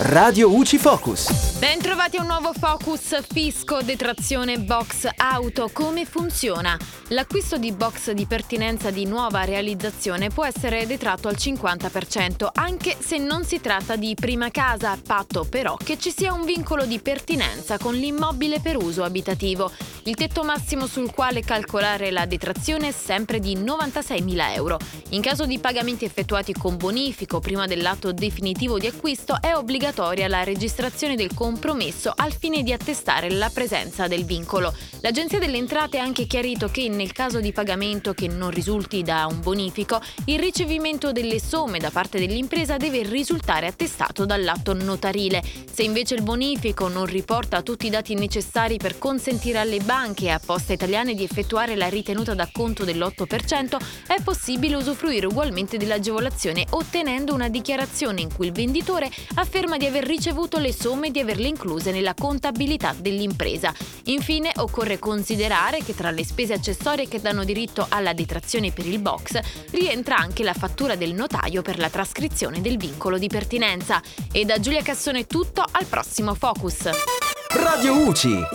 Radio UCI Focus. Bentrovati a un nuovo Focus Fisco Detrazione Box Auto. Come funziona? L'acquisto di box di pertinenza di nuova realizzazione può essere detratto al 50%, anche se non si tratta di prima casa, patto però che ci sia un vincolo di pertinenza con l'immobile per uso abitativo. Il tetto massimo sul quale calcolare la detrazione è sempre di 96.000 euro. In caso di pagamenti effettuati con bonifico prima dell'atto definitivo di acquisto è obbligatoria la registrazione del compromesso al fine di attestare la presenza del vincolo. L'Agenzia delle Entrate ha anche chiarito che nel caso di pagamento che non risulti da un bonifico, il ricevimento delle somme da parte dell'impresa deve risultare attestato dall'atto notarile. Se invece il bonifico non riporta tutti i dati necessari per consentire alle banche e a Poste Italiane di effettuare la ritenuta d'acconto dell'8%, è possibile usufruire ugualmente dell'agevolazione ottenendo una dichiarazione in cui il venditore afferma di aver ricevuto le somme e di averle incluse nella contabilità dell'impresa. Infine occorre considerare che tra le spese accessorie che danno diritto alla detrazione per il box rientra anche la fattura del notaio per la trascrizione del vincolo di pertinenza. E da Giulia Cassone è tutto, al prossimo Focus. Radio UCI,